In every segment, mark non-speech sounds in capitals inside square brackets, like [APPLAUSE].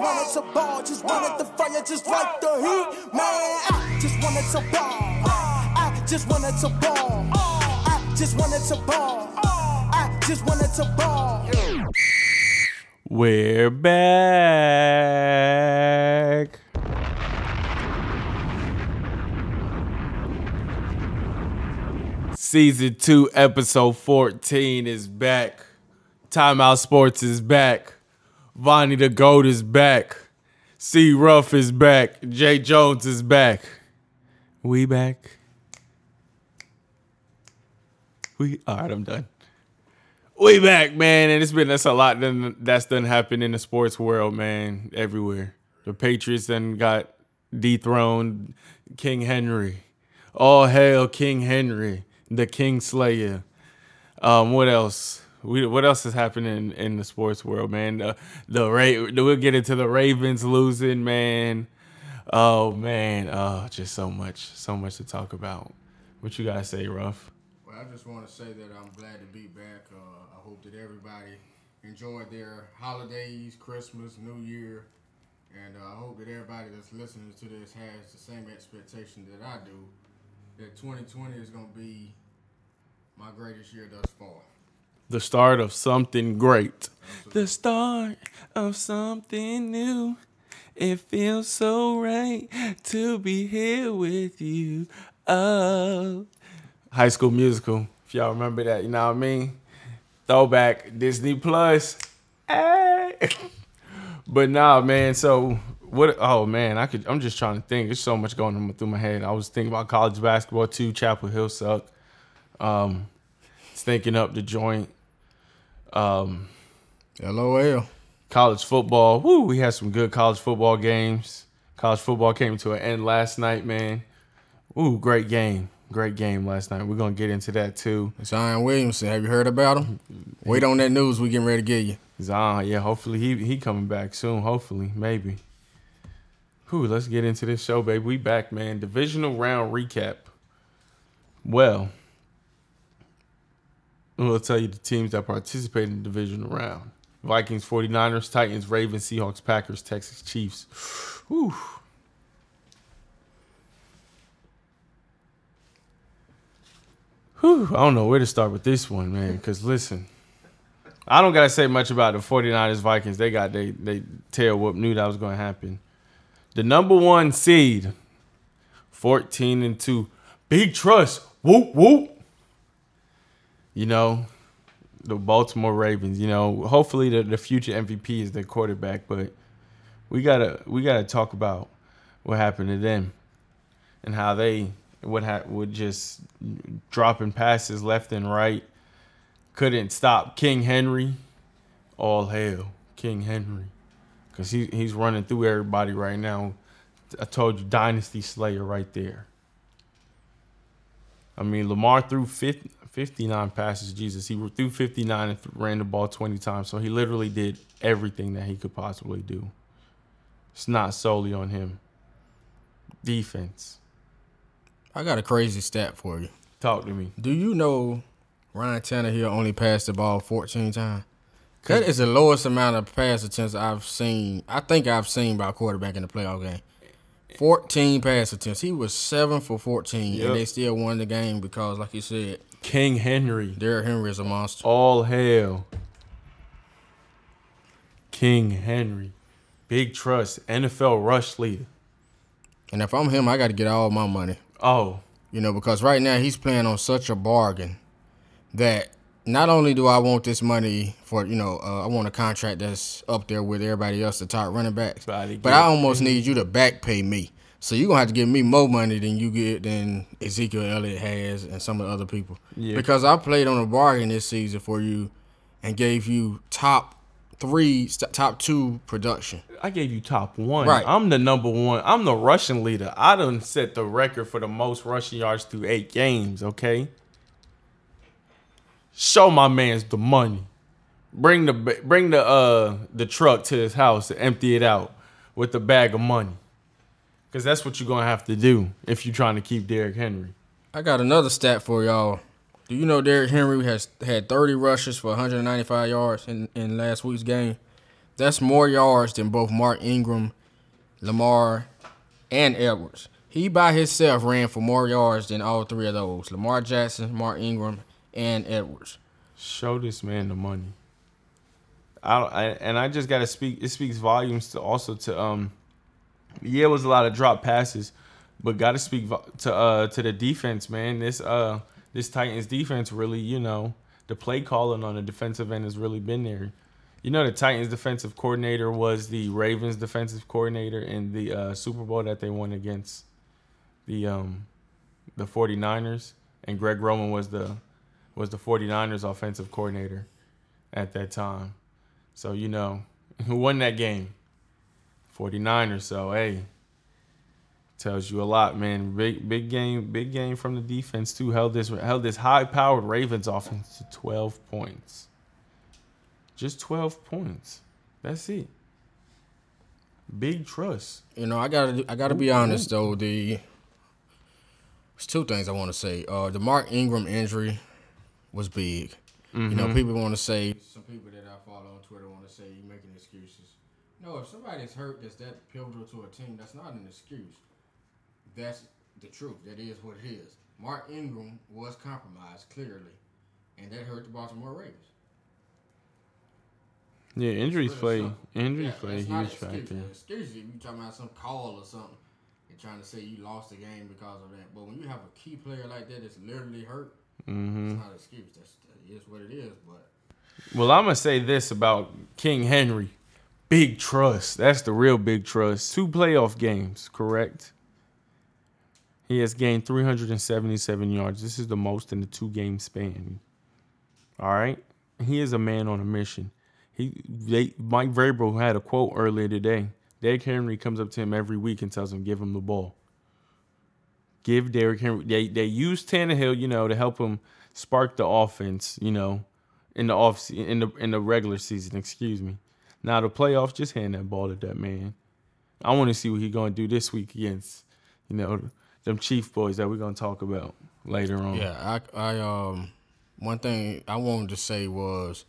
wanted to ball, just wanted the fire, just like the heat. Man, I just wanted to ball. I just wanted to ball. I just wanted to ball. I just wanted to ball. We're back. Season 2, episode 14 is back. Timeout Sports is back. Vonnie the Goat is back. C Ruff is back. Jay Jones is back. We back. We all right, I'm done. We back, man, and it's been that's a lot that's done happened in the sports world, man, everywhere. The Patriots then got dethroned King Henry. All hail King Henry, the King Slayer. Um, what else? We, what else is happening in the sports world, man? The the Ra- we'll get into the Ravens losing, man. Oh man, oh just so much, so much to talk about. What you guys say, Ruff? Well, I just want to say that I'm glad to be back. Uh, I hope that everybody enjoyed their holidays, Christmas, New Year, and uh, I hope that everybody that's listening to this has the same expectation that I do. That 2020 is going to be my greatest year thus far. The start of something great. The start of something new. It feels so right to be here with you. Oh. High School Musical. If y'all remember that, you know what I mean? Throwback Disney Plus. Hey. [LAUGHS] but nah, man. So what? Oh man, I could. I'm just trying to think. There's so much going through my head. I was thinking about college basketball too. Chapel Hill suck. Um, thinking up the joint. Um, LOL. college football. Woo, we had some good college football games. College football came to an end last night, man. Ooh, great game. Great game last night. We're gonna get into that too. Zion Williamson, have you heard about him? Wait on that news we getting ready to get you. Zion, yeah, hopefully he he coming back soon. Hopefully, maybe. Whew, let's get into this show, baby. We back, man. Divisional round recap. Well, we'll tell you the teams that participate in the divisional round. Vikings, 49ers, Titans, Ravens, Seahawks, Packers, Texas Chiefs. Whew. Whew, I don't know where to start with this one, man. Because listen, I don't gotta say much about the 49ers Vikings. They got they they tail whoop knew that was gonna happen. The number one seed, 14 and 2. Big trust. Whoop whoop. You know, the Baltimore Ravens, you know, hopefully the, the future MVP is their quarterback, but we gotta we gotta talk about what happened to them and how they would ha- would just dropping passes left and right. Couldn't stop King Henry. All hail King Henry, because he he's running through everybody right now. I told you, Dynasty Slayer right there. I mean, Lamar threw 50, 59 passes. Jesus, he threw 59 and ran the ball 20 times. So he literally did everything that he could possibly do. It's not solely on him. Defense. I got a crazy stat for you. Talk to me. Do you know Ryan Tannehill only passed the ball 14 times? That is the lowest amount of pass attempts I've seen. I think I've seen by a quarterback in the playoff game. 14 pass attempts. He was 7 for 14, Yep. and they still won the game because, like you said, King Henry. Derrick Henry is a monster. All hail. King Henry. Big trust. NFL rush leader. And if I'm him, I got to get all my money. Oh, You know, because right now he's playing on such a bargain that not only do I want this money for, you know, uh, I want a contract that's up there with everybody else, the top running backs. But I almost need you to back pay me. So you're gonna have to give me more money than you get than Ezekiel Elliott has and some of the other people. Yeah. Because I played on a bargain this season for you and gave you top three, top two production. I gave you top one. Right. I'm the number one. I'm the rushing leader. I done set the record for the most rushing yards through eight games, okay? Show my man's the money. Bring the bring the uh the truck to his house and empty it out with a bag of money. Cause that's what you're gonna have to do if you're trying to keep Derrick Henry. I got another stat for y'all. Do you know Derrick Henry has had 30 rushes for 195 yards in, in last week's game? that's more yards than both Mark Ingram, Lamar, and Edwards. He by himself ran for more yards than all three of those: Lamar Jackson, Mark Ingram, and Edwards. Show this man the money. I, I and I just gotta speak. It speaks volumes to also to um. Yeah, it was a lot of drop passes, but gotta speak to uh to the defense, man. This uh this Titans defense really, you know, the play calling on the defensive end has really been there. You know, the Titans defensive coordinator was the Ravens defensive coordinator in the uh, Super Bowl that they won against the um the 49ers and Greg Roman was the was the 49ers offensive coordinator at that time. So, you know, [LAUGHS] who won that game? 49ers. So, hey, tells you a lot, man. Big big game, big game from the defense too. Held this held this high-powered Ravens offense to 12 points. Just 12 points. That's it. Big trust. You know, I gotta I gotta be honest though. The there's two things I want to say. Uh, the Mark Ingram injury was big. You know, people want to say some people that I follow on Twitter want to say you're making excuses. No, if somebody's hurt that's that pivotal to a team, that's not an excuse. That's the truth. That is what it is. Mark Ingram was compromised clearly, and that hurt the Baltimore Ravens. Yeah, injuries play injuries Yeah, play a huge excuse. factor. Excuse if you talking about some call or something and trying to say you lost the game because of that. But when you have a key player like that that's literally hurt, Mm-hmm. it's not an excuse. That's that is what it is. But Well, I'm gonna say this about King Henry. Big trust. That's the real big trust. Two playoff games, correct? He has gained 377 yards. This is the most in the two game span. All right. He is a man on a mission. He they Mike Vrabel had a quote earlier today. Derrick Henry comes up to him every week and tells him, give him the ball. Give Derrick Henry they they use Tannehill, you know, to help him spark the offense, you know, in the off in the in the regular season, excuse me. Now the playoffs, just hand that ball to that man. I want to see what he gonna do this week against, you know, them Chief boys that we're gonna talk about later on. yeah, I I um one thing I wanted to say was,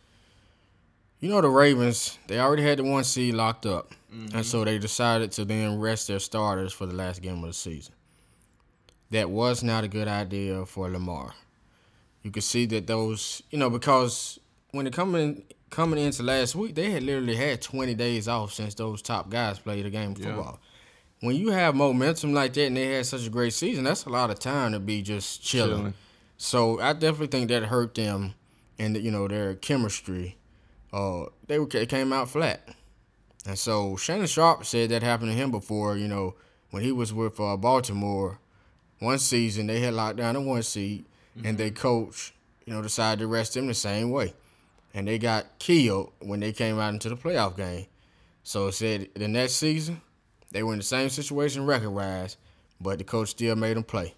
you know, the Ravens they already had the one seed locked up, and so they decided to then rest their starters for the last game of the season. That was not a good idea for Lamar. You could see that those, you know, because when it coming coming into last week, they had literally had 20 days off since those top guys played a game of Yeah. football. When you have momentum like that and they had such a great season, that's a lot of time to be just chilling. Chilling. So I definitely think that hurt them and you know their chemistry. Uh, they were came out flat, and so Shannon Sharpe said that happened to him before. You know when he was with uh, Baltimore, one season they had locked down the one seed, and they coach you know decided to rest him the same way, and they got killed when they came out into the playoff game. So it said the next season they were in the same situation record wise, but the coach still made them play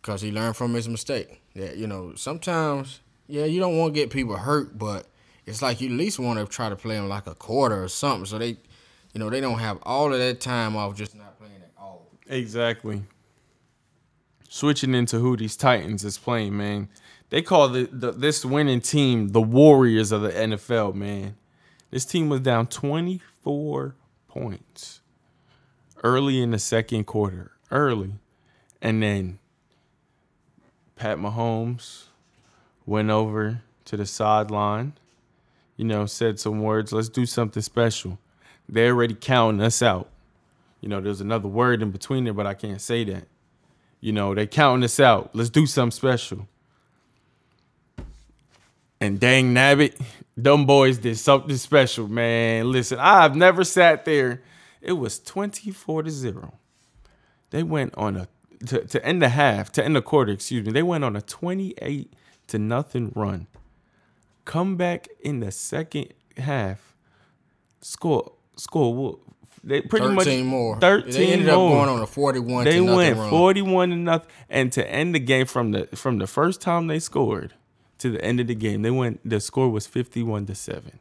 because he learned from his mistake. That you know, sometimes, yeah, you don't want to get people hurt, but it's like you at least want to try to play them like a quarter or something, so they, you know, they don't have all of that time off just not playing at all. Exactly. Switching into who these Titans is playing, man. They call the, the this winning team the Warriors of the NFL, man. This team was down 24 points early in the second quarter. Early. And then Pat Mahomes went over to the sideline, you know, said some words, let's do something special. They're already counting us out. You know, there's another word in between there, but I can't say that. You know, they counting us out. Let's do something special. And dang nabbit, them boys did something special, man. Listen, I've never sat there. It was 24 to 0. They went on a to, to end the half, to end the quarter, excuse me. They went on a 28 to nothing run. Come back in the second half. Score score they pretty Thirteen much more. 13 They ended more. up going on a forty-one. They to nothing went run. 41 to nothing. And to end the game from the from the first time they scored to the end of the game, they went the score was 51 to 7.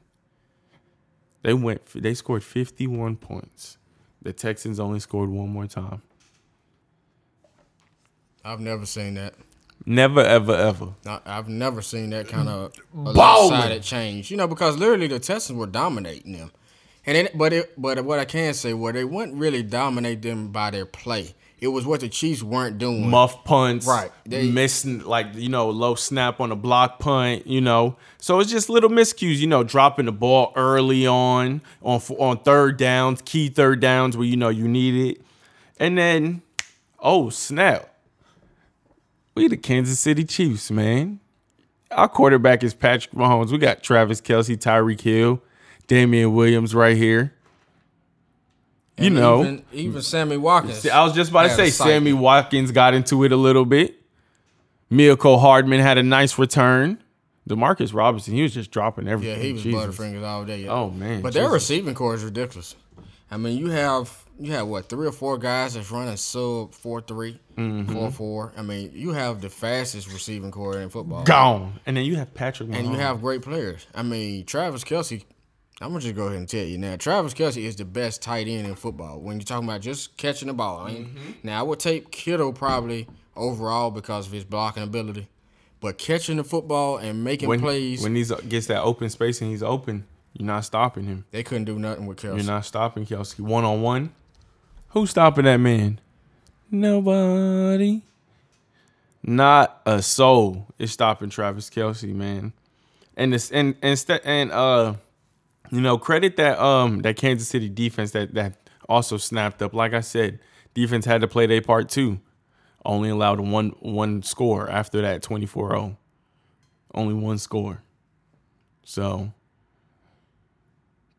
They went they scored 51 points. The Texans only scored one more time. I've never seen that. Never ever ever. I- I've never seen that kind of lopsided change. You know, because literally the Texans were dominating them. And but it, but what I can say, well, they wouldn't really dominate them by their play. It was what the Chiefs weren't doing. muff punts, Right. They- missing like you know low snap on a block punt, you know. So it's just little miscues, you know, dropping the ball early on on on third downs, key third downs where you know you need it, and then oh snap, we the Kansas City Chiefs, man. Our quarterback is Patrick Mahomes. We got Travis Kelce, Tyreek Hill, Damien Williams right here. You And know, even, even Sammy Watkins. I was just about to say. Sammy Watkins got into it a little bit. Mecole Hardman had a nice return. Demarcus Robinson, he was just dropping everything. Yeah, he was Jesus. butterfingers all day. Oh, man, But their receiving corps is ridiculous. I mean, you have you have what three or four guys that's running sub four three, Mm-hmm. four four. I mean, you have the fastest receiving corps in football. Gone. And then you have Patrick Mahomes. And you have great players. I mean, Travis Kelce. I'm gonna just go ahead and tell you now. Travis Kelce is the best tight end in football. When you're talking about just catching the ball, I mean, Mm-hmm. now I would take Kittle probably overall because of his blocking ability, but catching the football and making when, plays, when he gets that open space and he's open, you're not stopping him. they couldn't do nothing with Kelce. You're not stopping Kelce. One on one. Who's stopping that man? Nobody. Not a soul is stopping Travis Kelce, man. And this and instead and uh you know, credit that um that Kansas City defense that that also snapped up. Like I said, defense had to play their part too. Only allowed one one score after that 24-0. Only one score. So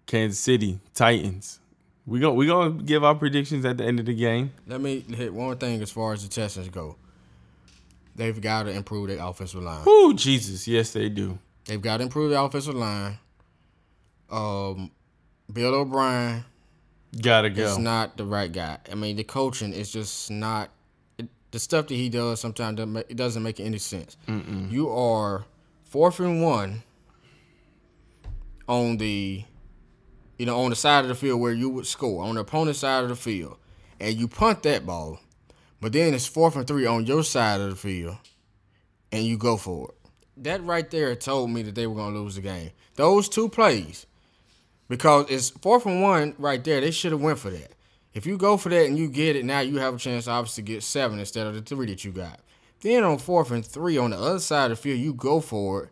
Kansas City Titans. We go we gonna give our predictions at the end of the game. Let me hit one thing as far as the Texans go. They've got to improve their offensive line. Oh Jesus, yes they do. They've got to improve the offensive line. Um, Bill O'Brien Gotta go. is not the right guy. I mean, the coaching is just not it, the stuff that he does. Sometimes doesn't make, it doesn't make any sense. You are fourth and one on the, you know, on the side of the field where you would score on the opponent's side of the field, and you punt that ball, but then it's fourth and three on your side of the field, and you go for it. That right there told me that they were going to lose the game. Those two plays, because it's fourth and one right there. They should have went for that. If you go for that and you get it, now you have a chance obviously to obviously get seven instead of the three that you got. Then on fourth and three on the other side of the field, you go for it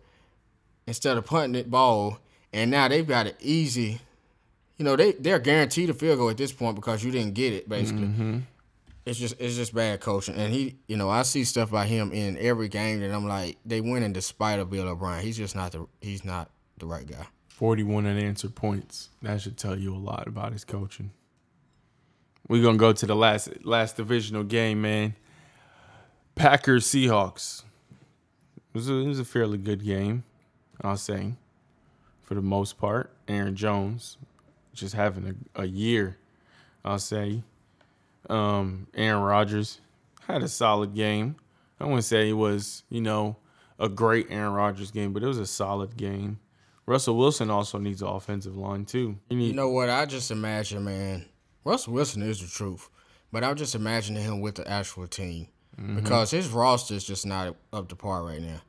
instead of punting it ball, and now they've got it easy. You know they they're guaranteed a field goal at this point because you didn't get it basically. Mm-hmm. It's just it's just bad coaching, and he you know I see stuff by him in every game that I'm like they winning despite of Bill O'Brien. He's just not the he's not the right guy. 41 unanswered points. That should tell you a lot about his coaching. We're gonna go to the last last divisional game, man. Packers Seahawks. It was a, it was a fairly good game, I'll say, for the most part. Aaron Jones just having a, a year, I'll say. Um, Aaron Rodgers had a solid game. I wouldn't say it was, you know, a great Aaron Rodgers game, but it was a solid game. Russell Wilson also needs an offensive line too. You need You know what? I just imagine, man. Russell Wilson is the truth, but I'm just imagining him with the actual team mm-hmm. because his roster is just not up to par right now.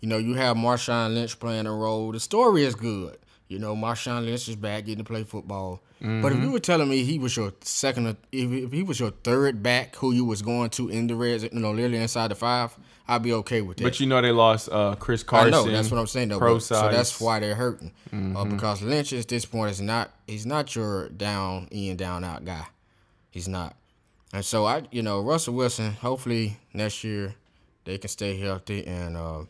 You know, you have Marshawn Lynch playing a role. The story is good. You know, Marshawn Lynch is back getting to play football. But if you were telling me he was your second, or- if, if he was your third back who you was going to in the red, you know, literally inside the five, I'd be okay with that. But you know they lost uh, Chris I Carson. know that's what I'm saying though. Pro but- so that's why they're hurting uh, because Lynch at this point is not he's not your down in down out guy. He's not, and so I you know Russell Wilson. Hopefully next year they can stay healthy and uh,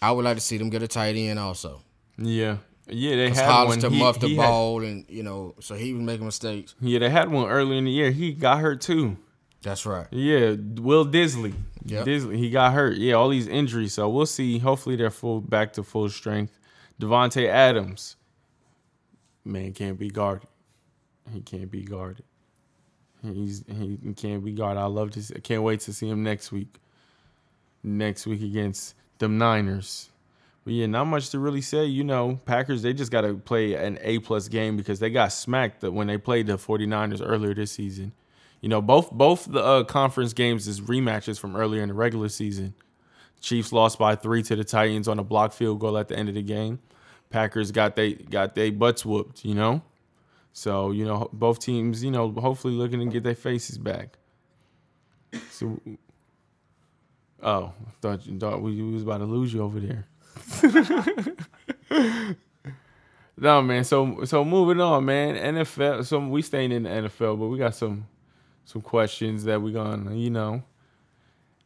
I would like to see them get a tight end also. Yeah, yeah, they had one. Hollister He- muffed the he had- ball and you know so he was making mistakes. yeah, they had one early in the year. He got hurt too. That's right. Yeah, Will Dissly. Yep. Dissly, he got hurt. Yeah, all these injuries. So we'll see. Hopefully they're full back to full strength. Davante Adams, man, can't be guarded. He can't be guarded. He's he can't be guarded. I love to. See, I can't wait to see him next week. Next week against them Niners. But yeah, not much to really say. You know, Packers, they just got to play an A plus game because they got smacked when they played the 49ers earlier this season. You know, both both the uh, conference games is rematches from earlier in the regular season. Chiefs lost by three to the Titans on a block field goal at the end of the game. Packers got they got they butts whooped. You know, So you know, both teams, you know, hopefully looking to get their faces back. So, oh, thought you thought we was about to lose you over there. [LAUGHS] no, man. So so moving on, man. NFL. So we staying in the NFL, but we got some some questions that we gonna, you know.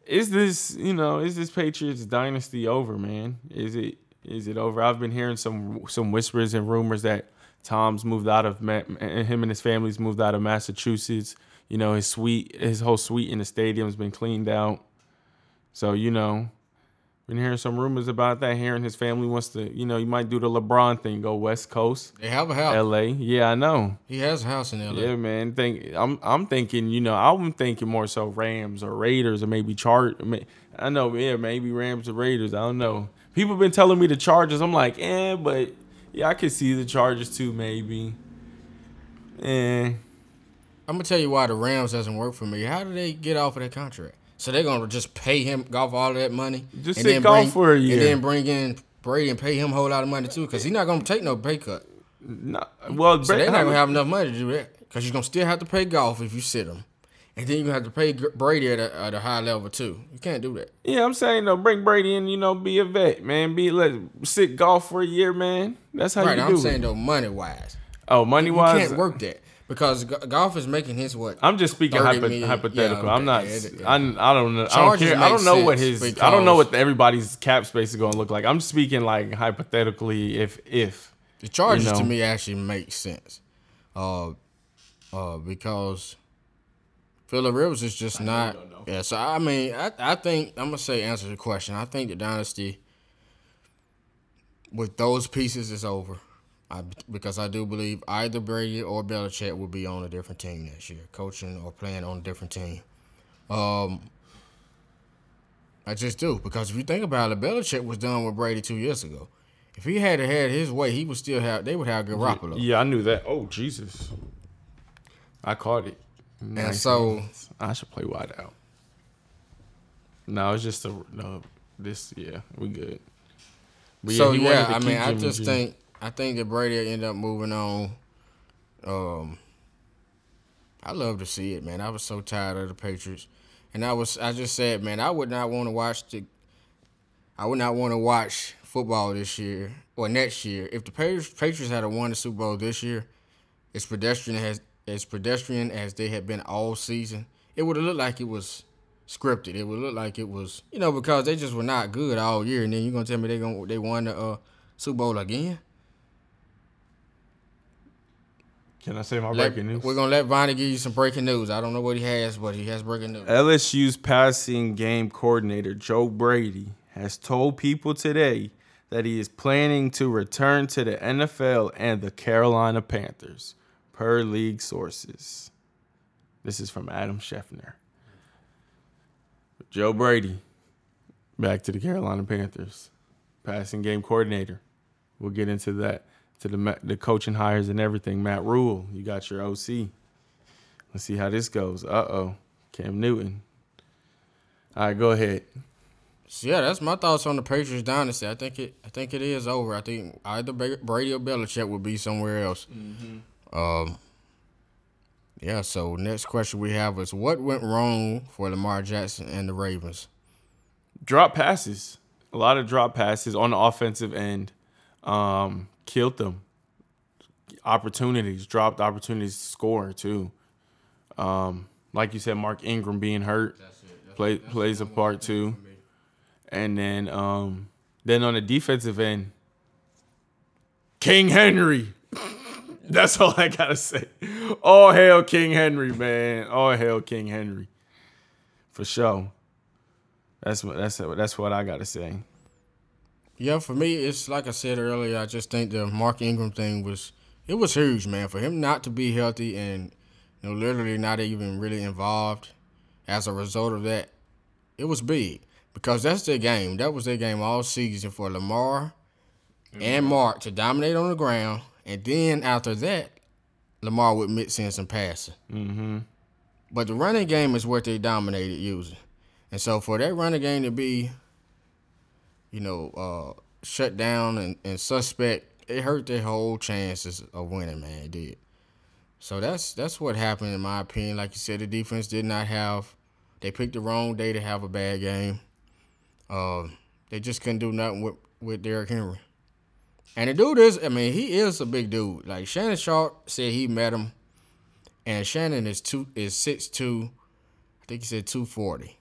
Is this, you know, is this Patriots dynasty over, man? Is it is it over? I've been hearing some some whispers and rumors that Tom's moved out of him and his family's moved out of Massachusetts. You know, his suite, his whole suite in the stadium's been cleaned out. So you know, been hearing some rumors about that. Hearing his family wants to, you know, you might do the LeBron thing, go West Coast. They have a house. L.A. Yeah, I know. He has a house in L.A. Yeah, man. Think I'm I'm thinking, you know, I'm thinking more so Rams or Raiders or maybe Chart. I know, yeah, maybe Rams or Raiders. I don't know. People been telling me the Chargers. I'm like, eh, but yeah, I could see the Chargers too, maybe. Eh. I'm gonna tell you why the Rams doesn't work for me. How do they get off of that contract? So they're gonna just pay him Goff all of that money, just and then Goff for a year, and then bring in Brady and pay him a whole lot of money too, because he's not gonna take no pay cut. No, well, so they're not gonna have enough money to do that, because you're gonna still have to pay Goff if you sit him, and then you're gonna have to pay Brady at a, at a high level too. You can't do that. Yeah, I'm saying though, bring Brady in, you know, be a vet, man. Be let sit Goff for a year, man. That's how right, you do it. Right, I'm it. saying though, money wise. Oh, money wise, you can't work that because Goff is making his what? I'm just speaking hypo- hypothetical. Yeah, okay. I'm not. Yeah, I, I don't know. I don't care. I don't know what his. I don't know what everybody's cap space is going to look like. I'm speaking like hypothetically. If if the charges you know. to me actually make sense, uh, uh, because Philip Rivers is just not. Yeah, so I mean, I I think I'm gonna say answer the question. I think the dynasty with those pieces is over. I, because I do believe either Brady or Belichick will be on a different team next year, coaching or playing on a different team. Um, I just do because if you think about it, Belichick was done with Brady two years ago. If he had had his way, he would still have. They would have Garoppolo. Yeah, I knew that. Oh Jesus, I caught it. Nice and so I should play wide out. No, it's just a no. This yeah, we good. But so yeah, yeah I mean, I just think I think that Brady end up moving on. Um, I love to see it, man. I was so tired of the Patriots, and I was I just said, man, I would not want to watch the. I would not want to watch football this year or next year if the Patriots had won the Super Bowl this year. As pedestrian as as pedestrian as they had been all season, it would have looked like it was scripted. It would look like it was, you know, because they just were not good all year, and then you're gonna tell me they going they won the uh, Super Bowl again. Can I say my let, breaking news? We're gonna let Vonnie give you some breaking news. I don't know what he has, but he has breaking news. LSU's passing game coordinator Joe Brady has told people today that he is planning to return to the NFL and the Carolina Panthers, per league sources. This is from Adam Schefter. Joe Brady, back to the Carolina Panthers, passing game coordinator. We'll get into that to the the coaching hires and everything. Matt Rhule, you got your OC. Let's see how this goes. Uh oh, Cam Newton. All right, go ahead. So yeah, that's my thoughts on the Patriots dynasty. I think it. I think it is over. I think either Brady or Belichick would be somewhere else. Mm-hmm. Um. Yeah. So next question we have is what went wrong for Lamar Jackson and the Ravens? Drop passes. A lot of drop passes on the offensive end. Um, killed them. Opportunities, dropped opportunities to score too. Um, like you said, Mark Ingram being hurt play, plays a part too. And then um, then on the defensive end, King Henry. [LAUGHS] That's all I gotta say. All hail King Henry, man. All hail King Henry. For sure. That's what that's that's what I gotta say. Yeah, for me, it's like I said earlier. I just think the Mark Ingram thing was it was huge, man. For him not to be healthy and you know literally not even really involved as a result of that, it was big because that's their game. That was their game all season for Lamar mm-hmm. and Mark to dominate on the ground, and then after that, Lamar would mix in some passing. Mm-hmm. But the running game is what they dominated using, and so for that running game to be you know, uh, shut down and, and suspect, it hurt their whole chances of winning, man. It did. So that's that's what happened in my opinion. Like you said, the defense did not have. They picked the wrong day to have a bad game. Uh, they just couldn't do nothing with with Derrick Henry. And the dude is, I mean, he is a big dude. Like Shannon Sharpe said, he met him, and Shannon is two is six two. I think he said two forty.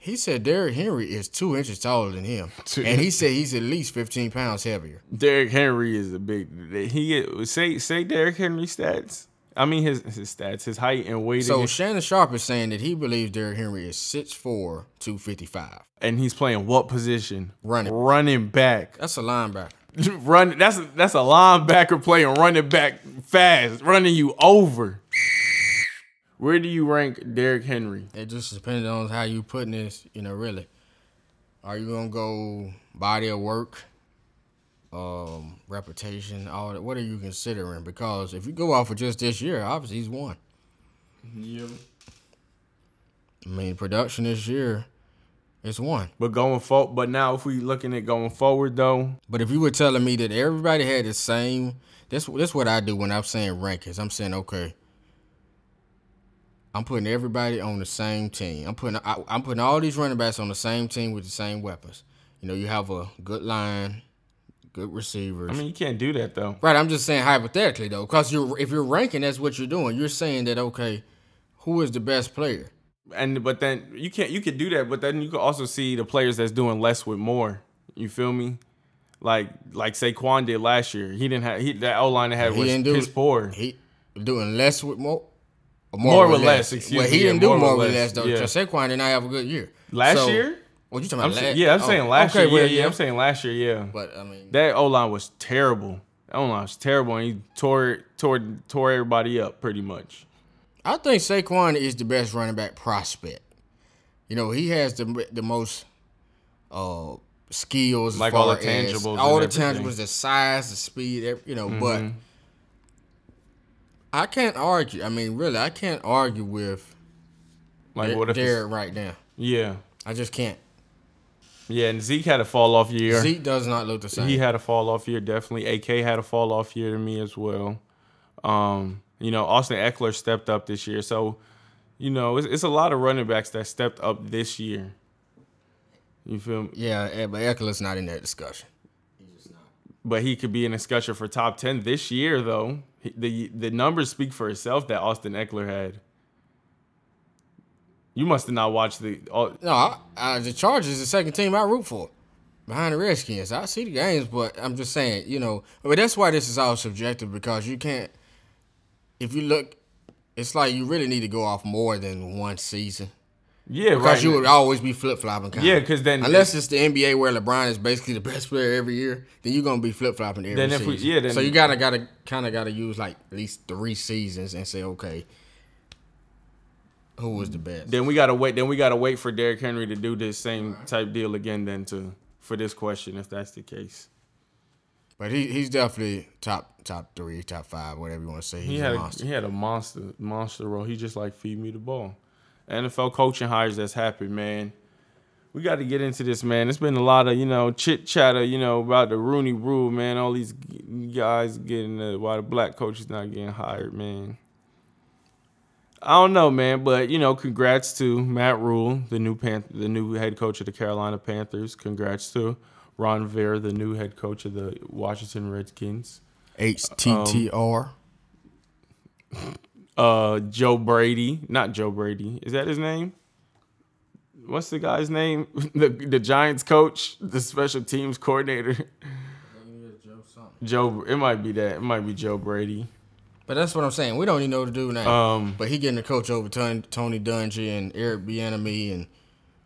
He said Derrick Henry is two inches taller than him, [LAUGHS] and he said he's at least fifteen pounds heavier. Derrick Henry is a big. He say say Derrick Henry stats. I mean his his stats, his height and weight, So. Shannon Sharpe is saying that he believes Derrick Henry is 6'4", 255. and he's playing what position? Running. running back. That's a linebacker. [LAUGHS] Run. That's that's a linebacker playing running back fast, running you over. Where do you rank Derrick Henry? It just depends on how you putting this, you know, really. Are you gonna go body of work, um, reputation, all that? What are you considering? Because if you go off of just this year, obviously he's won. Yeah. I mean, production this year, it's one. But going forward, but now if we looking at going forward though, But if you were telling me that everybody had the same, this this what I do when I'm saying rankings. I'm saying okay. I'm putting everybody on the same team. I'm putting I, I'm putting all these running backs on the same team with the same weapons. You know, you have a good line, good receivers. I mean you can't do that though. right. I'm just saying hypothetically though, because you're if you're ranking, that's what you're doing. You're saying that okay, who is the best player? And but then you can't you could do that, but then you could also see the players that's doing less with more. You feel me? Like like Saquon did last year. He didn't have he that O line that had He was didn't do piss poor. He doing less with more. Or More with less, excuse well, he me, didn't do more more, with less, less though. yeah. Saquon did not have a good year Last So- year? What you talking I'm about? yeah, I'm oh, saying last okay, year. well, yeah, yeah, I'm saying last year, yeah. But I mean, That O line was terrible. That O line was terrible, and he tore tore tore everybody up pretty much. I think Saquon is the best running back prospect. You know, he has the the most uh skills, Like all the tangibles all the everything. tangibles, the size, the speed. You know. But Mm-hmm. I can't argue. I mean, really, I can't argue with Like what if? Derrick right now. Yeah, I just can't. yeah. And Zeke had a fall off year. Zeke does not look the same. He had a fall off year, definitely. AK had a fall off year to me as well. Um, you know, Austin Ekeler stepped up this year, so you know it's, it's a lot of running backs that stepped up this year. You feel me? yeah, eh, but Ekeler's not in that discussion. But he could be in a discussion for top ten this year, though. The The numbers speak for itself that Austin Ekeler had. You must have not watched the. All, No, I, I, the Chargers the second team I root for behind the Redskins. I see the games, but I'm just saying, you know, but that's why this is all subjective because you can't. If you look, it's like you really need to go off more than one season yeah, right. because right. you would always be flip flopping. Yeah, because then- unless it's the NBA where LeBron is basically the [LAUGHS] best player every year, then you're gonna be flip flopping every Then if we- season. yeah, then- so you gotta gotta kind of gotta use like at least three seasons and say, okay, who was the best? then we gotta wait. Then we gotta wait for Derrick Henry to do this same type deal again. Then to for this question, if that's the case. But he he's definitely top top three, top five, whatever you want to say. He's He had a, monster. he had a monster monster role. He just like feed me the ball. NFL coaching hires that's happened, man. We got to get into this, man. It's been a lot of you know chit chatter, you know, about the Rooney Rule, man. All these guys getting uh, why the black coach is not getting hired, man. I don't know, man, but you know, congrats to Matt Rhule, the new Pan- the new head coach of the Carolina Panthers. Congrats to Ron Rivera, the new head coach of the Washington Redskins. HTTR. [LAUGHS] uh Joe Brady, not Joe Brady. Is that his name? What's the guy's name? [LAUGHS] The the Giants coach, the special teams coordinator. Joe it might be that. It might be Joe Brady. But that's what I'm saying. We don't even know the dude name. Um but he getting the coach over Tony, Tony Dungy and Eric Bieniemy and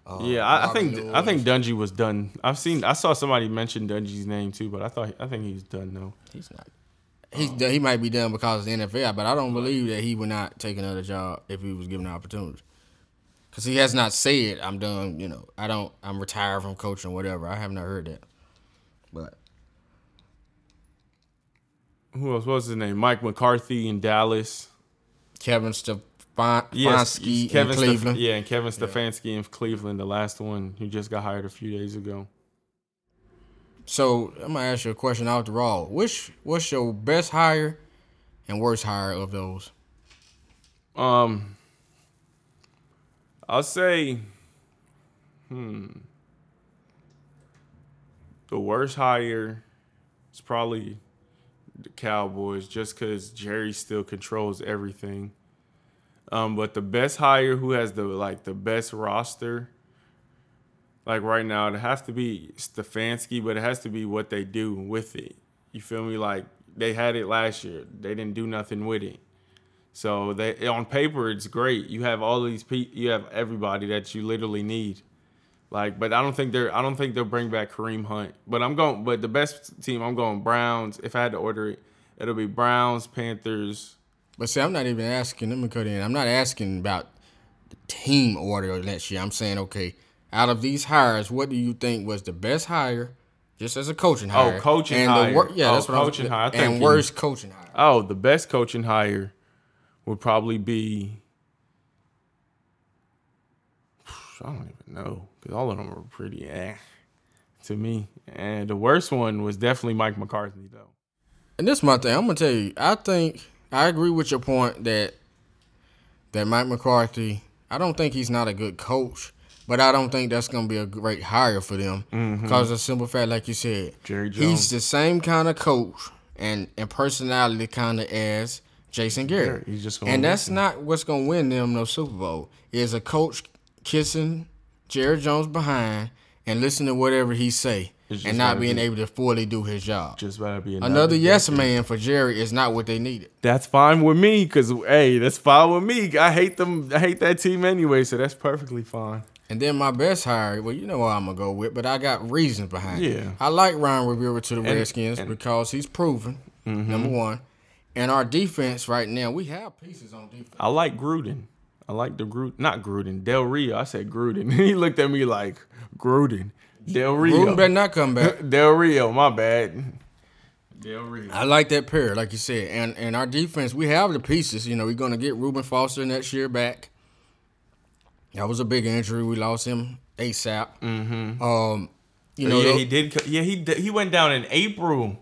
uh, yeah, I, I think I think Dungy was done. I've seen I saw somebody mention Dungy's name too, but I thought I think he's done though. he's not. He's done- um, he might be done because of the NFL, but I don't believe that he would not take another job if he was given the opportunity. Because he has not said I'm done. You know, I don't. I'm retired from coaching, or whatever. I have not heard that. But Who else? What was his name? Mike McCarthy in Dallas. Kevin Stefanski Yes, in Kevin Stef- Cleveland. yeah, and Kevin Stefanski in Cleveland, the last one who just got hired a few days ago. So I'm gonna ask you a question the raw. Which what's your best hire and worst hire of those? Um, I'll say, hmm, the worst hire is probably the Cowboys, just because Jerry still controls everything. Um, but the best hire, who has the like the best roster, like right now, it has to be Stefanski, but it has to be what they do with it. You feel me? Like they had it last year, they didn't do nothing with it. So they on paper it's great. You have all these people, you have everybody that you literally need. Like, but I don't think they're I don't think they'll bring back Kareem Hunt. But I'm going but the best team I'm going Browns. If I had to order it, it'll be Browns, Panthers. But see, I'm not even asking. Let me cut in. I'm not asking about the team order next year. I'm saying, okay, out of these hires, what do you think was the best hire, just as a coaching hire? Oh, coaching and hire. The wor- yeah, Oh, that's what coaching I'm hire. I And think you- worst coaching hire. Oh, the best coaching hire would probably be I don't even know because all of them were pretty eh to me. And the worst one was definitely Mike McCarthy though. And this is my thing. I'm gonna tell you. I think I agree with your point that that Mike McCarthy. I don't think he's not a good coach, but I don't think that's gonna be a great hire for them because of the simple fact, like you said, Mm-hmm. Jerry he's Jones. the same kind of coach and and personality kind of as Jason Garrett. Garrett, he's just and that's listen. not what's gonna win them no Super Bowl. Is a coach kissing Jerry Jones behind and listen to whatever he say. And not being be- able to fully do his job. Just about to be Another yes man for Jerry is not what they needed. That's fine with me, cause hey, that's fine with me. I hate them. I hate that team anyway, so that's perfectly fine. And then my best hire, well, you know what I'm gonna go with, but I got reasons behind it. Yeah. I like Ryan Rivera to the And- Redskins and- Mm-hmm. because he's proven number one. And our defense right now, we have pieces on defense. I like Gruden. I like the Gruden, not Gruden, Del Rio. I said Gruden. [LAUGHS] he looked at me like Gruden. Del Rio. Gruden better not come back. [LAUGHS] Del Rio, my bad. Del Rio. I like that pair, like you said. And and our defense, we have the pieces. You know, we're gonna get Reuben Foster next year back. That was a big injury. We lost him ASAP. Mm-hmm. Um, you know, yeah, he did. Yeah, he he went down in April.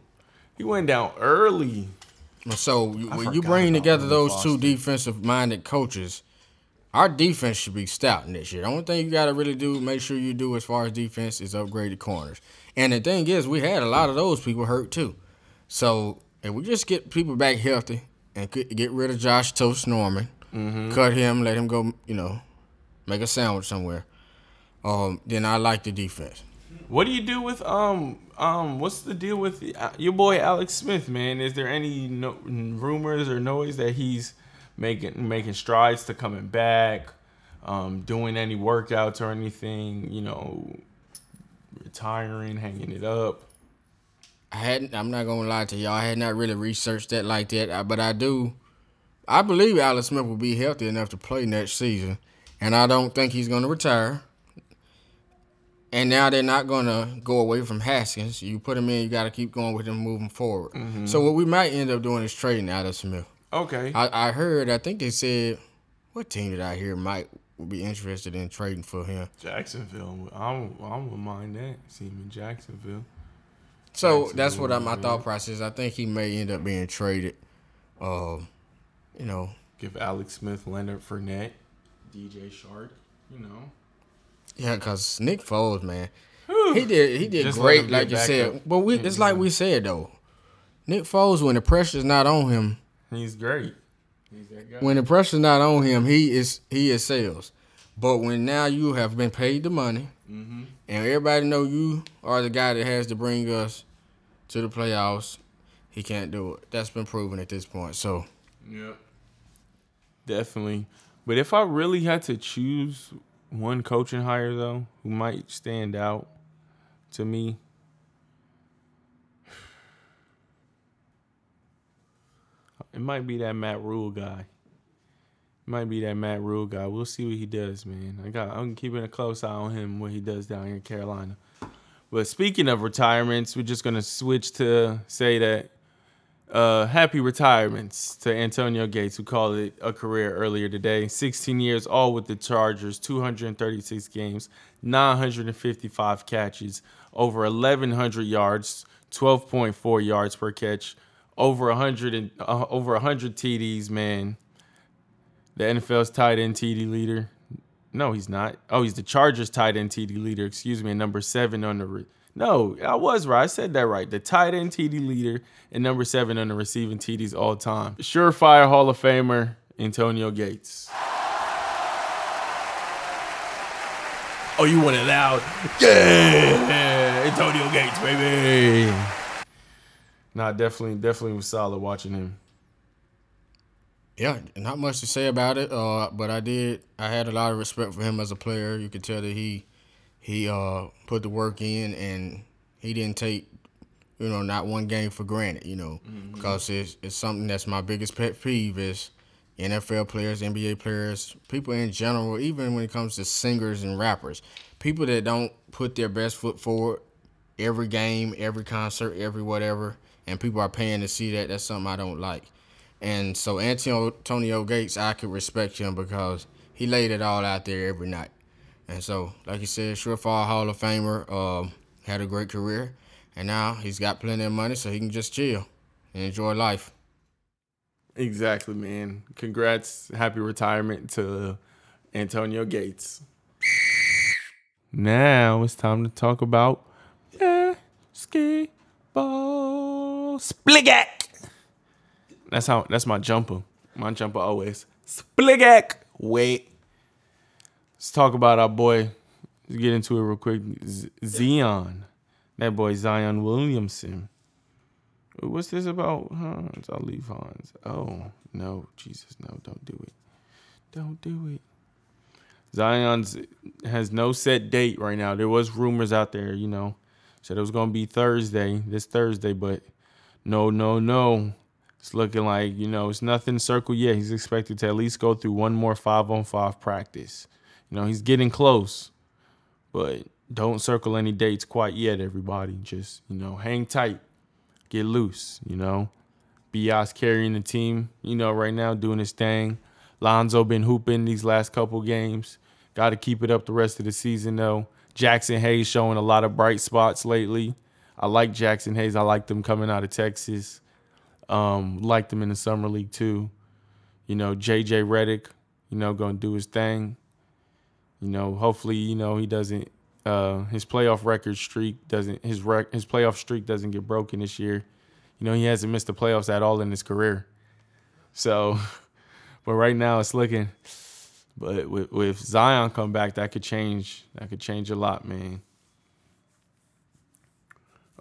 He went down early. So when you bring together those two defensive minded coaches, our defense should be stout this year. The only thing you got to really do, make sure you do as far as defense, is upgrade the corners. And the thing is, we had a lot of those people hurt too. So if we just get people back healthy and get get rid of Josh Toast Norman, Mm-hmm. cut him, let him go, you know, make a sandwich somewhere. Um, then I like the defense. What do you do with um um? What's the deal with uh, your boy Alex Smith, man? Is there any no, rumors or noise that he's making making strides to coming back, um, doing any workouts or anything? You know, retiring, hanging it up. I hadn't. I'm not gonna lie to y'all. I had not really researched that like that, but I do. I believe Alex Smith will be healthy enough to play next season, and I don't think he's gonna retire. And now they're not gonna go away from Haskins. You put him in, you got to keep going with him moving forward. So what we might end up doing is trading Alex Smith. Okay. I, I heard. I think they said, what team did I hear might be interested in trading for him? Jacksonville. I don't, I don't mind that. See him in Jacksonville. So that's what I, my Jacksonville, thought process. I think he may end up being traded. Um, you know, Give Alex Smith, Leonard Fournette, DJ Chark. You know. yeah, cause Nick Foles, man, he did he did Just great, like you said. up. But we, it's like we said though, Nick Foles when the pressure's not on him, He's great. He's that guy. when the pressure's not on him, he is he excels. But when now you have been paid the money, Mm-hmm. and everybody know you are the guy that has to bring us to the playoffs, he can't do it. That's been proven at this point. So Yep. Definitely. But if I really had to choose one coaching hire though, who might stand out to me. It might be that Matt Rhule guy. It might be that Matt Rhule guy. We'll see what he does, man. I got I'm keeping a close eye on him what he does down here in Carolina. But speaking of retirements, we're just gonna switch to say that uh, happy retirements to Antonio Gates, who called it a career earlier today. 16 years, all with the Chargers, 236 games, 955 catches, over 1,100 yards, 12.4 yards per catch, over hundred and uh, over hundred TDs, man. The NFL's tight end TD leader. No, he's not. Oh, he's the Chargers tight end TD leader. Excuse me, number seven on the. Re- no, I was right. I said that right. The tight end TD leader and number seven on the receiving TDs all time. Surefire Hall of Famer Antonio Gates. Oh, you want it loud? Yeah, Antonio Gates, baby. Nah, definitely, definitely was solid watching him. Yeah, not much to say about it. Uh, but I did. I had a lot of respect for him as a player. You could tell that he he uh put the work in and he didn't take you know not one game for granted. You know, mm-hmm. because it's it's something that's my biggest pet peeve is NFL players, NBA players, people in general, even when it comes to singers and rappers, people that don't put their best foot forward every game, every concert, every whatever, and people are paying to see that. That's something I don't like. And so Antonio Gates, I could respect him because he laid it all out there every night. And so, like you said, surefire Hall of Famer, um, had a great career, and now he's got plenty of money, so he can just chill and enjoy life. Exactly, man. Congrats, happy retirement to Antonio Gates. Now it's time to talk about basketball. Spligak. That's how. That's my jumper. My jumper always Spligak. Wait. Let's talk about our boy. Let's get into it real quick. Zion. That boy Zion Williamson. What's this about? Hans? I'll leave Hans. Oh, no. Jesus, no. Don't do it. Don't do it. Zion's has no set date right now. There was rumors out there, you know, said it was gonna be Thursday, this Thursday, but no, no, no. It's looking like, you know, it's nothing circle yet. He's expected to at least go through one more five on five practice. You know, he's getting close. But don't circle any dates quite yet, everybody. Just, you know, hang tight get loose, you know. Bias carrying the team, you know, right now doing his thing. Lonzo been hooping these last couple games. Got to keep it up the rest of the season though. Jaxson Hayes showing a lot of bright spots lately. I like Jaxson Hayes. I like them coming out of Texas. Um, like them in the summer league too. You know, JJ Redick, you know, gonna do his thing. You know, hopefully, you know, he doesn't uh, his playoff record streak doesn't his rec- his playoff streak doesn't get broken this year. You know, he hasn't missed the playoffs at all in his career. So, [LAUGHS] but right now it's looking. But with, with Zion come back, that could change. That could change a lot, man.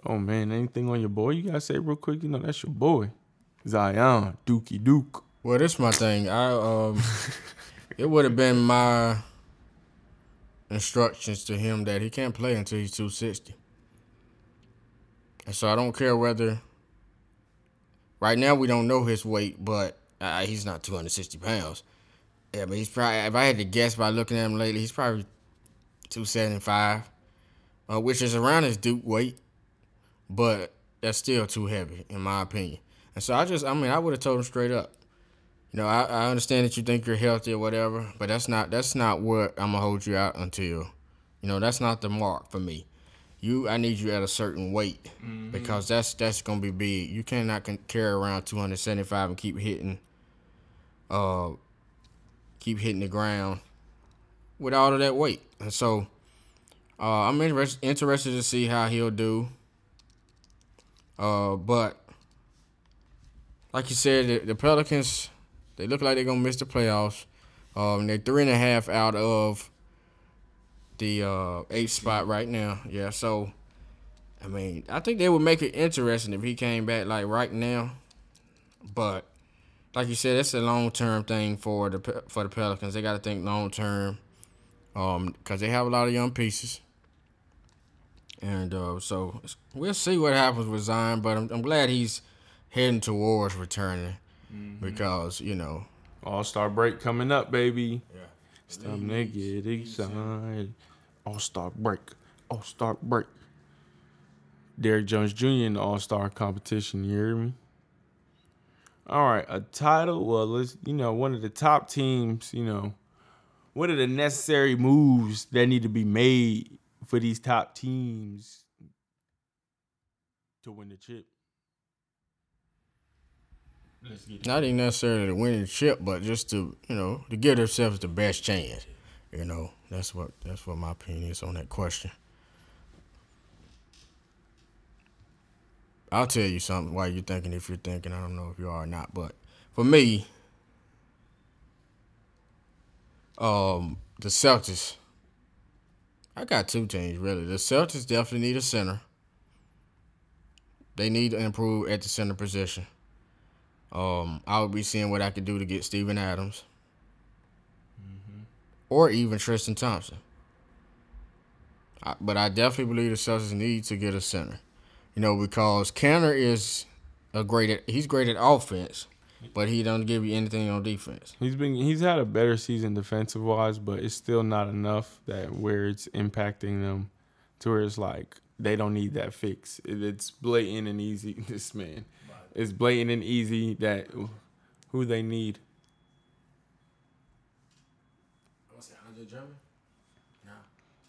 Oh man, anything on your boy you gotta say real quick? You know that's your boy, Zion Dookie Duke. Well, this my thing. I um, [LAUGHS] it would have been my instructions to him that he can't play until he's 260. And so I don't care whether. Right now we don't know his weight, but uh, he's not 260 pounds. Yeah, but he's probably. If I had to guess by looking at him lately, he's probably 275, uh, which is around his Duke weight, but that's still too heavy in my opinion. And so I just, I mean, I would have told him straight up, you know, I, I understand that you think you're healthy or whatever, but that's not that's not what I'm gonna hold you out until. You know, that's not the mark for me. You, I need you at a certain weight mm-hmm. because that's that's gonna be big. You cannot carry around 275 and keep hitting, uh, keep hitting the ground with all of that weight. And so, uh, I'm interested interested to see how he'll do. Uh, but like you said, the, the Pelicans they look like they're gonna miss the playoffs. Um, they're three and a half out of the uh, eighth spot right now. Yeah, so I mean, I think they would make it interesting if he came back like right now. But like you said, it's a long term thing for the for the Pelicans. They got to think long term, um, because they have a lot of young pieces. And uh, so we'll see what happens with Zion, but I'm, I'm glad he's heading towards returning mm-hmm. because you know All Star break coming up, baby. Yeah, to get excited. All Star break, All Star break. Derrick Jones Jr. in the All Star competition. You hear me? All right, a title. Well, let's you know one of the top teams. You know, what are the necessary moves that need to be made for these top teams to win the chip? Not even necessarily to win the chip, but just to you know to give themselves the best chance. You know, that's what that's what my opinion is on that question. I'll tell you something while you're thinking if you're thinking. I don't know if you are or not, but for me, um, the Celtics. I got two teams really. The Celtics definitely need a center. They need to improve at the center position. Um, I would be seeing what I could do to get Steven Adams. Or even Tristan Thompson. I, but I definitely believe the Celtics need to get a center. You know, because Kanter is a great at, he's great at offense, but he don't give you anything on defense. He's been he's had a better season defensive wise, but it's still not enough that where it's impacting them to where it's like they don't need that fix. It, it's blatant and easy. [LAUGHS] This man, it's blatant and easy that who they need.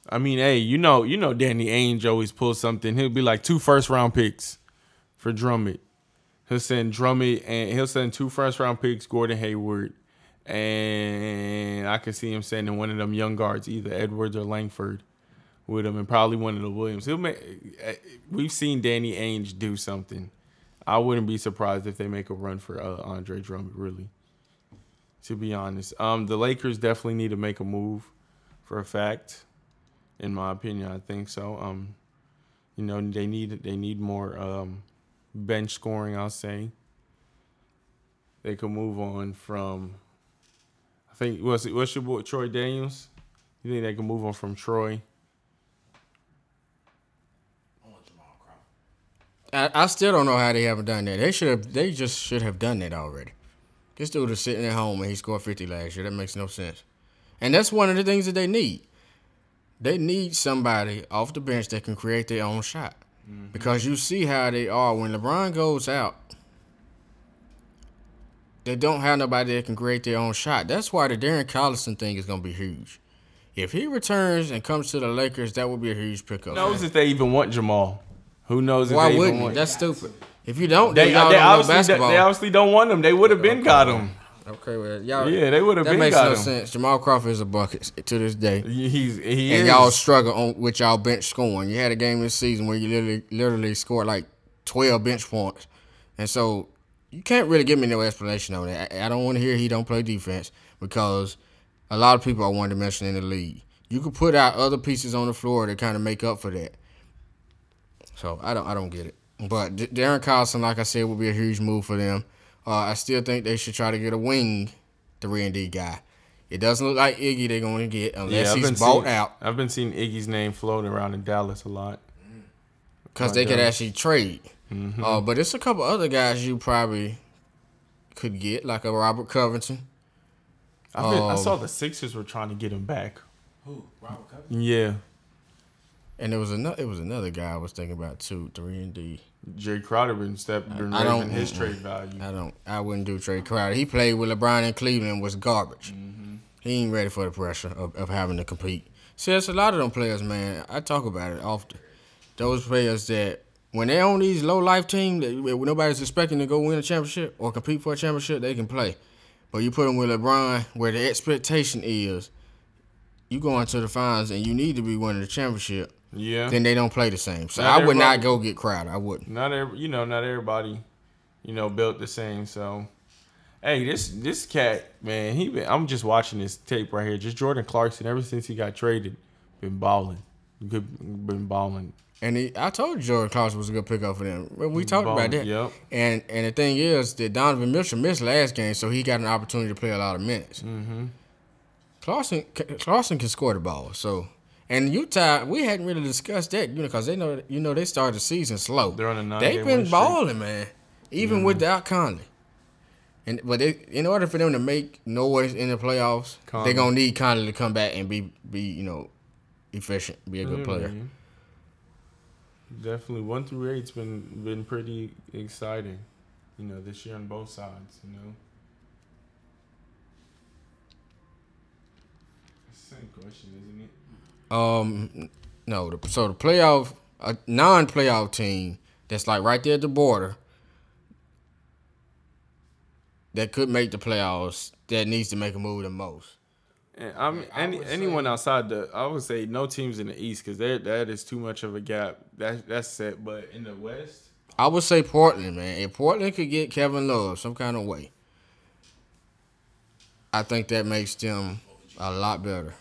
I mean, hey, you know, you know, Danny Ainge always pulls something. He'll be like two first round picks for Drummond. He'll send Drummond and he'll send two first round picks, Gordon Hayward, and I can see him sending one of them young guards, either Edwards or Langford, with him, and probably one of the Williams. He'll make. eh, We've seen Danny Ainge do something. I wouldn't be surprised if they make a run for uh, Andre Drummond. Really, to be honest, um, the Lakers definitely need to make a move, for a fact. In my opinion, I think so. Um, you know, they need they need more um, bench scoring. I'll say. They could move on from. I think what's what's your boy Troy Daniels? You think they can move on from Troy? I, I still don't know how they haven't done that. They should have. They just should have done that already. This dude is sitting at home and he scored fifty last year. That makes no sense. And that's one of the things that they need. They need somebody off the bench that can create their own shot. Mm-hmm. Because you see how they are when LeBron goes out. They don't have nobody that can create their own shot. That's why the Darren Collison thing is gonna be huge. If he returns and comes to the Lakers, that would be a huge pickup. Who knows if they even want Jamal? Who knows Why wouldn't you? That's stupid. If you don't, they, y'all they don't know obviously basketball. they obviously don't want him. They would have been got him. okay, well, y'all. Yeah, they would have been. That been makes got no sense. Jamal Crawford is a bucket to this day, He's he and is. y'all struggle on with y'all bench scoring. You had a game this season where you literally literally scored like twelve bench points, and so you can't really give me no explanation on that. I, I don't want to hear he don't play defense because a lot of people are one dimensional in the league. You could put out other pieces on the floor to kind of make up for that. So I don't I don't get it. But D- Darren Collison, like I said, would be a huge move for them. Uh, I still think they should try to get a wing three and D guy. It doesn't look like Iggy they're going to get unless I've been bought seeing, out I've been seeing Iggy's name floating around in Dallas a lot. because they could actually trade. Mm-hmm. Uh, but it's a couple other guys you probably could get, like a Robert Covington. I, been, I Um, saw the Sixers were trying to get him back. Who? Robert Covington? Yeah, And there was another. It was another guy I was thinking about too. Three and D. Jay Crowder been stepped been I don't- his trade value. I don't. I wouldn't do trade Crowder. He played with LeBron in Cleveland. Was garbage. Mm-hmm. He ain't ready for the pressure of, of having to compete. See, there's a lot of them players, man. I talk about it often. Those players that when they're on these low life teams, nobody's expecting to go win a championship or compete for a championship, they can play. But you put them with LeBron, where the expectation is, you go into the finals and you need to be winning the championship. Yeah, Then they don't play the same. So Not I would not go get Crowder. I wouldn't. not every, you know, not everybody, you know, built the same. So, hey, this this cat, man, he been. I'm just watching this tape right here. Just Jordan Clarkson. Ever since he got traded, been balling. Good, been balling. And he, I told you Jordan Clarkson was a good pickup for them. We talked about that. Yep. And and the thing is that Donovan Mitchell missed last game, so he got an opportunity to play a lot of minutes. Mm-hmm. Clarkson Clarkson can score the ball. So and Utah, we hadn't really discussed that, you know, because they know you know they started the season slow. They're on a nine-game They've been balling, man, even without Conley. And but they, in order for them to make noise in the playoffs, Conley. they're gonna need Conley to come back and be be you know efficient, be a good player. Mhm. Definitely, one through eight's been been pretty exciting, you know, this year on both sides. You know. Same question, isn't it? Um, no. The, so the playoff, a non-playoff team that's like right there at the border. that could make the playoffs that needs to make a move the most. And I mean, I any, would anyone say- outside the, I would say no teams in the East because that that is too much of a gap. That that's set. But in the West, I would say Portland, man. If Portland could get Kevin Love some kind of way, I think that makes them a lot better.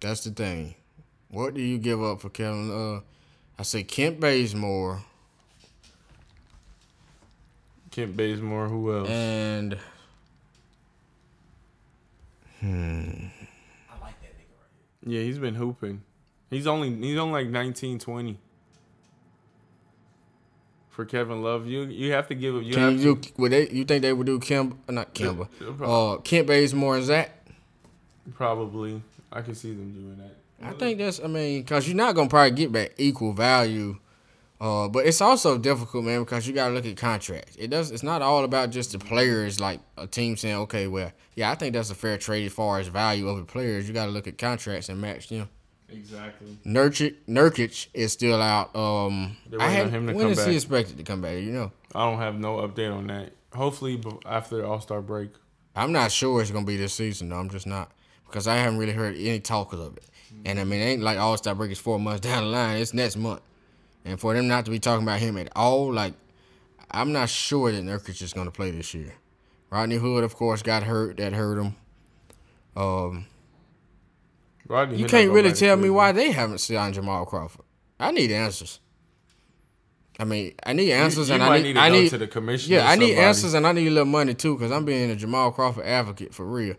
That's the thing. What do you give up for Kevin Love? I say Kent Bazemore Kent Bazemore, who else? and I like that nigga right yeah, he's been hooping. He's only he's only like 19, 20. For Kevin Love, you you have to give him. You can have you to. Would they? You think they would do Kim? Not Kimba. Yeah. Uh, Kent Bazemore and Zach. probably. I can see them doing that. I think that's. I mean, because you're not gonna probably get back equal value. Uh, but it's also difficult, man, because you gotta look at contracts. It does. It's not all about just the players. Like a team saying, okay, well, yeah, I think that's a fair trade as far as value of the players. You gotta look at contracts and match them. Exactly. Nurkic, Nurkic is still out. Um, I had, him to when come is he expected to come back? You know, I don't have no update on that. Hopefully, after the All Star break. I'm not sure it's gonna be this season. though. I'm just not because I haven't really heard any talk of it. And I mean, it ain't like All Star break is four months [LAUGHS] down the line. It's next month, and for them not to be talking about him at all, like I'm not sure that Nurkic is gonna play this year. Rodney Hood, of course, got hurt. That hurt him. Um, Rodney, you can't really tell me why they haven't signed Jamal Crawford. I need answers. I mean, I need answers, you and I need need, to I need to the commissioner Yeah, I need answers, and I need a little money too, cause I'm being a Jamal Crawford advocate for real.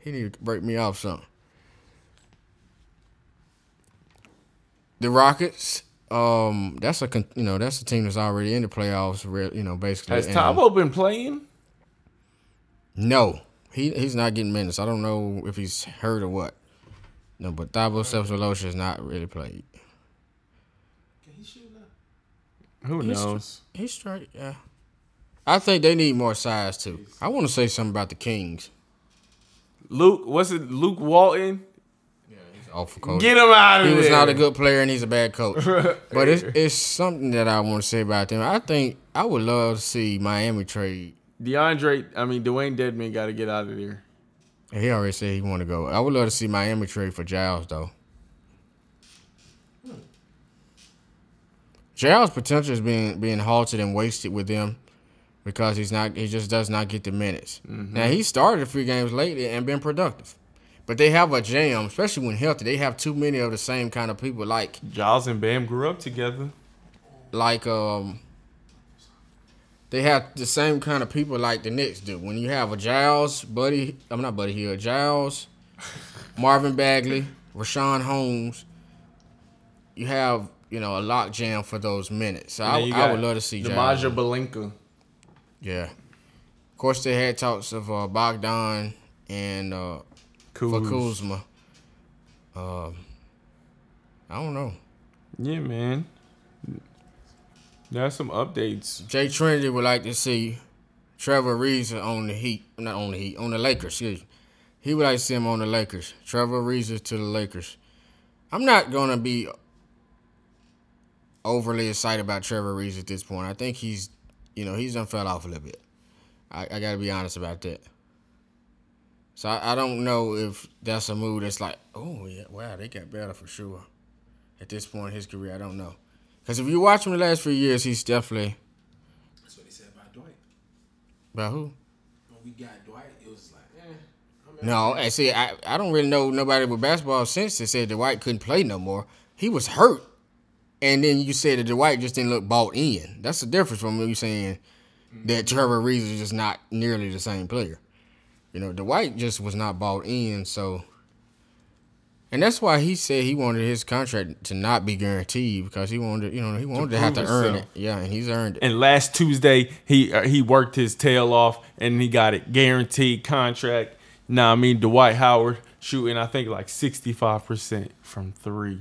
He need to break me off something. The Rockets, um, that's a con- you know that's a team that's already in the playoffs. You know, basically. Has and- Thabo been playing? No, he he's not getting minutes. I don't know if he's hurt or what. No, but Thabo Sefolosha has not really played. here. Can he shoot now? Who He's- knows? He's straight, yeah. I think they need more size too. I want to say something about the Kings. Luke, what's it? Luke Walton? For coach. Get him out of here. he there. was not a good player and he's a bad coach. [LAUGHS] but it's it's something that I want to say about them. I think I would love to see Miami trade. DeAndre, I mean Dewayne Dedmon got to get out of there. He already said he want to go. I would love to see Miami trade for Giles though. Hmm. Giles' potential is being being halted and wasted with them because he's not. He just does not get the minutes. Now he started a few games lately and been productive, but they have a jam, especially when healthy. They have too many of the same kind of people like Giles and Bam grew up together. like um they have the same kind of people like the Knicks do. When you have a Giles, Buddy, I'm not Buddy Hield, Giles, [LAUGHS] Marvin Bagley, Richaun Holmes, you have you know a lock jam for those minutes. So I, I would love to see. Demaja Balenka. Yeah, of course they had talks of uh, Bogdan and uh, for Kuzma. Um, I don't know. Yeah, man. There's some updates. Jay Trinity would like to see Trevor Reeves on the Heat, not on the Heat, on the Lakers. Excuse me. He would like to see him on the Lakers. Trevor Reeves to the Lakers. I'm not gonna be overly excited about Trevor Reeves at this point. I think he's, you know, he's done fell off a little bit. I, I got to be honest about that. So I, I don't know if that's a move that's like, oh yeah, wow, they got better for sure. At this point in his career, I don't know. Because if you watch him the last few years, he's definitely That's what they said about Dwight. about who? When we got Dwight, it was like, eh. I'm No, and see, I, I don't really know nobody with basketball since that said Dwight couldn't play no more. He was hurt, and then you said that Dwight just didn't look bought in. That's the difference from you saying that Trevor Reeves is just not nearly the same player. You know, Dwight just was not bought in, so. And that's why he said he wanted his contract to not be guaranteed because he wanted, you know, he wanted to, have to prove earn himself. it. Yeah, and he's earned it. And last Tuesday, he uh, he worked his tail off and he got it guaranteed contract. Now I mean Dwight Howard shooting I think like sixty five percent from three.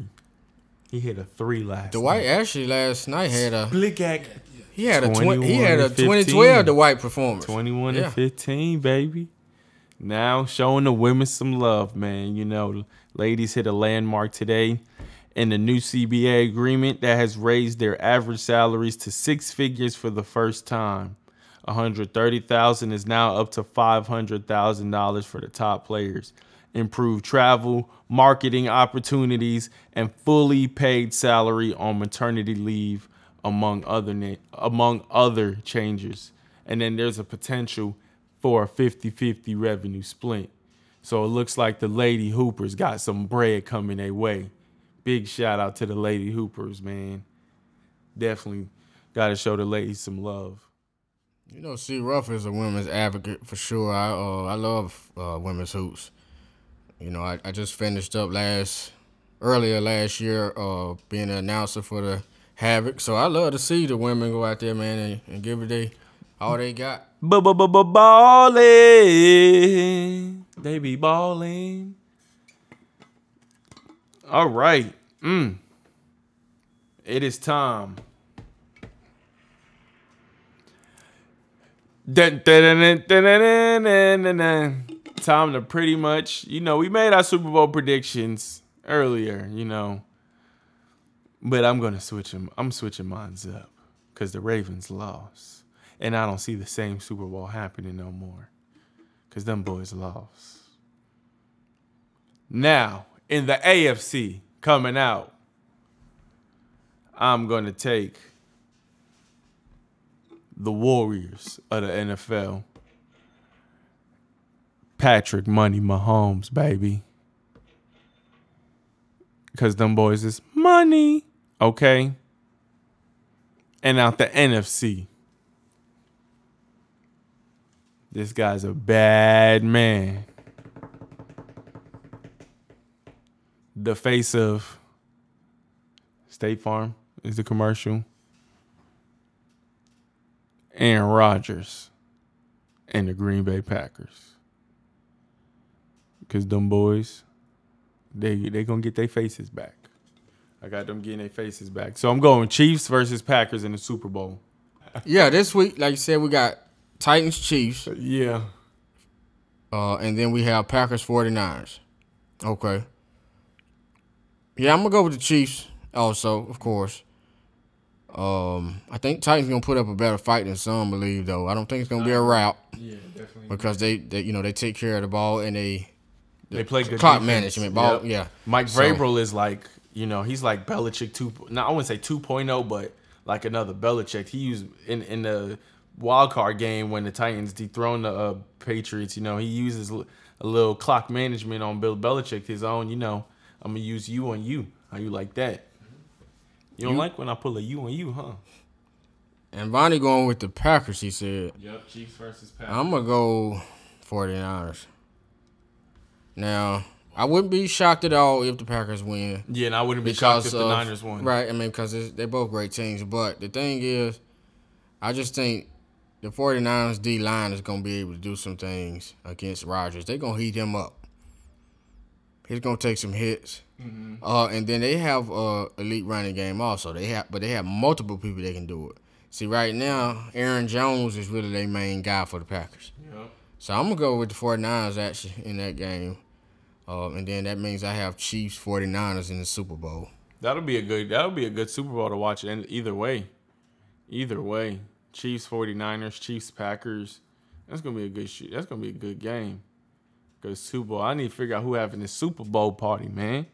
He hit a three last. Dwight night. actually last night had a Blickak he had a twen- 21 he had a 15. 2012 Dwight performance. twenty one Yeah. and fifteen, baby. Now showing the women some love, man. You know, ladies hit a landmark today in the new CBA agreement that has raised their average salaries to six figures for the first time. 130,000 is now up to $500,000 for the top players. Improved travel, marketing opportunities, and fully paid salary on maternity leave among other na- among other changes. And then there's a potential for a 50-50 revenue split. So it looks like the Lady Hoopers got some bread coming their way. Big shout out to the Lady Hoopers, man. Definitely got to show the ladies some love. You know, C. Ruff is a women's advocate for sure. I uh, I love uh, women's hoops. You know, I, I just finished up last earlier last year uh, being an announcer for the Havoc. So I love to see the women go out there, man, and, and give it they all they got. Ba ba ba ba ballin'. They be balling. All right. Mm. It is time. Dun, dun, dun, dun, dun, dun, dun, dun, dun. Time to pretty much, you know, we made our Super Bowl predictions earlier, you know. But I'm gonna switch them. I'm switching mines up because the Ravens lost, and I don't see the same Super Bowl happening no more because them boys lost. Now in the AFC coming out, I'm gonna take the Warriors of the NFL. Patrick Money Mahomes, baby. Because them boys is money. Okay. And out the NFC. This guy's a bad man. The face of State Farm is the commercial. Aaron Rodgers and the Green Bay Packers. Cause them boys, they they gonna get their faces back. I got them getting their faces back. So I'm going Chiefs versus Packers in the Super Bowl. Yeah, this week, like you said, we got Titans, Chiefs, Yeah. uh, and then we have Packers, 49ers. Okay. Yeah, I'm gonna go with the Chiefs also, of course. Um, I think Titans gonna put up a better fight than some believe, though. I don't think it's gonna be a rout Yeah, definitely. because they, they you know, they take care of the ball and they They play good clock defense. management. Ball, Yep. yeah. Mike So- Vrabel is like, you know, he's like Belichick two. Now I wouldn't say 2.0, but like another Belichick. He used in in the wild card game when the Titans dethroned the uh, Patriots. You know, he uses a little clock management on Bill Belichick, his own. You know, I'm gonna use you on you. How you like that? You don't You- like when I pull a you on you, huh? And Vonnie going with the Packers. He said. Yep, Chiefs versus Packers. I'm gonna go 49ers. Now, I wouldn't be shocked at all if the Packers win. Yeah, and I wouldn't be shocked if of, the Niners won. Right, I mean, because they're both great teams. But the thing is, I just think the 49ers D line is going to be able to do some things against Rodgers. They're going to heat him up. He's going to take some hits. Mm-hmm. Uh, and then they have uh elite running game also. They have, but they have multiple people that can do it. See, right now, Aaron Jones is really their main guy for the Packers. Yep. So I'm gonna go with the 49ers actually in that game. Um, and then that means I have Chiefs 49ers in the Super Bowl. That'll be a good that'll be a good Super Bowl to watch and either way. Either way. Chiefs 49ers, Chiefs Packers. That's gonna be a good shit. That's gonna be a good game. Good Super Bowl. I need to figure out who having the Super Bowl party, man.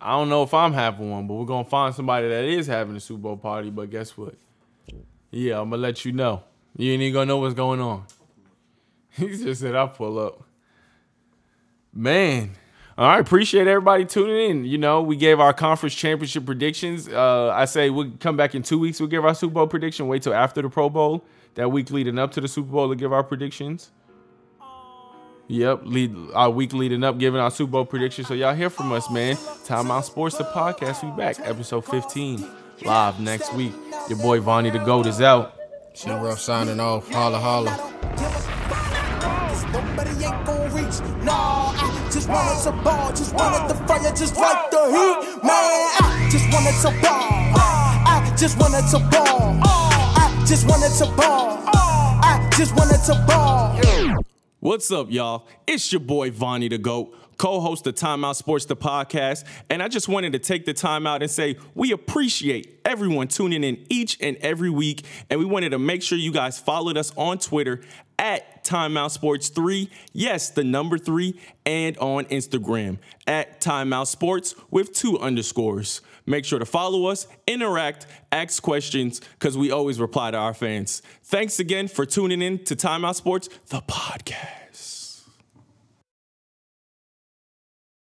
I don't know if I'm having one, but we're gonna find somebody that is having a Super Bowl party. But guess what? Yeah, I'm gonna let you know. You ain't even gonna know what's going on. [LAUGHS] He just said I'll pull up. Man. All right, appreciate everybody tuning in. You know, we gave our conference championship predictions. Uh, I say we'll come back in two weeks. We'll give our Super Bowl prediction. Wait till after the Pro Bowl, that week leading up to the Super Bowl to give our predictions. Yep, lead our week leading up, giving our Super Bowl prediction. So y'all hear from us, man. Time Out Sports, the podcast. We back, episode 15, live next week. Your boy Vonnie the Goat is out. See Ruff signing off. Holla holla. Nobody ain't gon' reach. Nah, I just wanted to ball, just wanted the fire, just like the heat. Man, I just wanted to ball. I just wanted to ball. I just wanted to ball. I just wanted to ball. What's up, y'all? It's your boy Vonnie the Goat. co host of Timeout Sports, the podcast. And I just wanted to take the time out and say we appreciate everyone tuning in each and every week. And we wanted to make sure you guys followed us on Twitter at Timeout Sports 3. Yes, the number three, and on Instagram at Timeout Sports with two underscores. Make sure to follow us, interact, ask questions, because we always reply to our fans. Thanks again for tuning in to Timeout Sports, the podcast.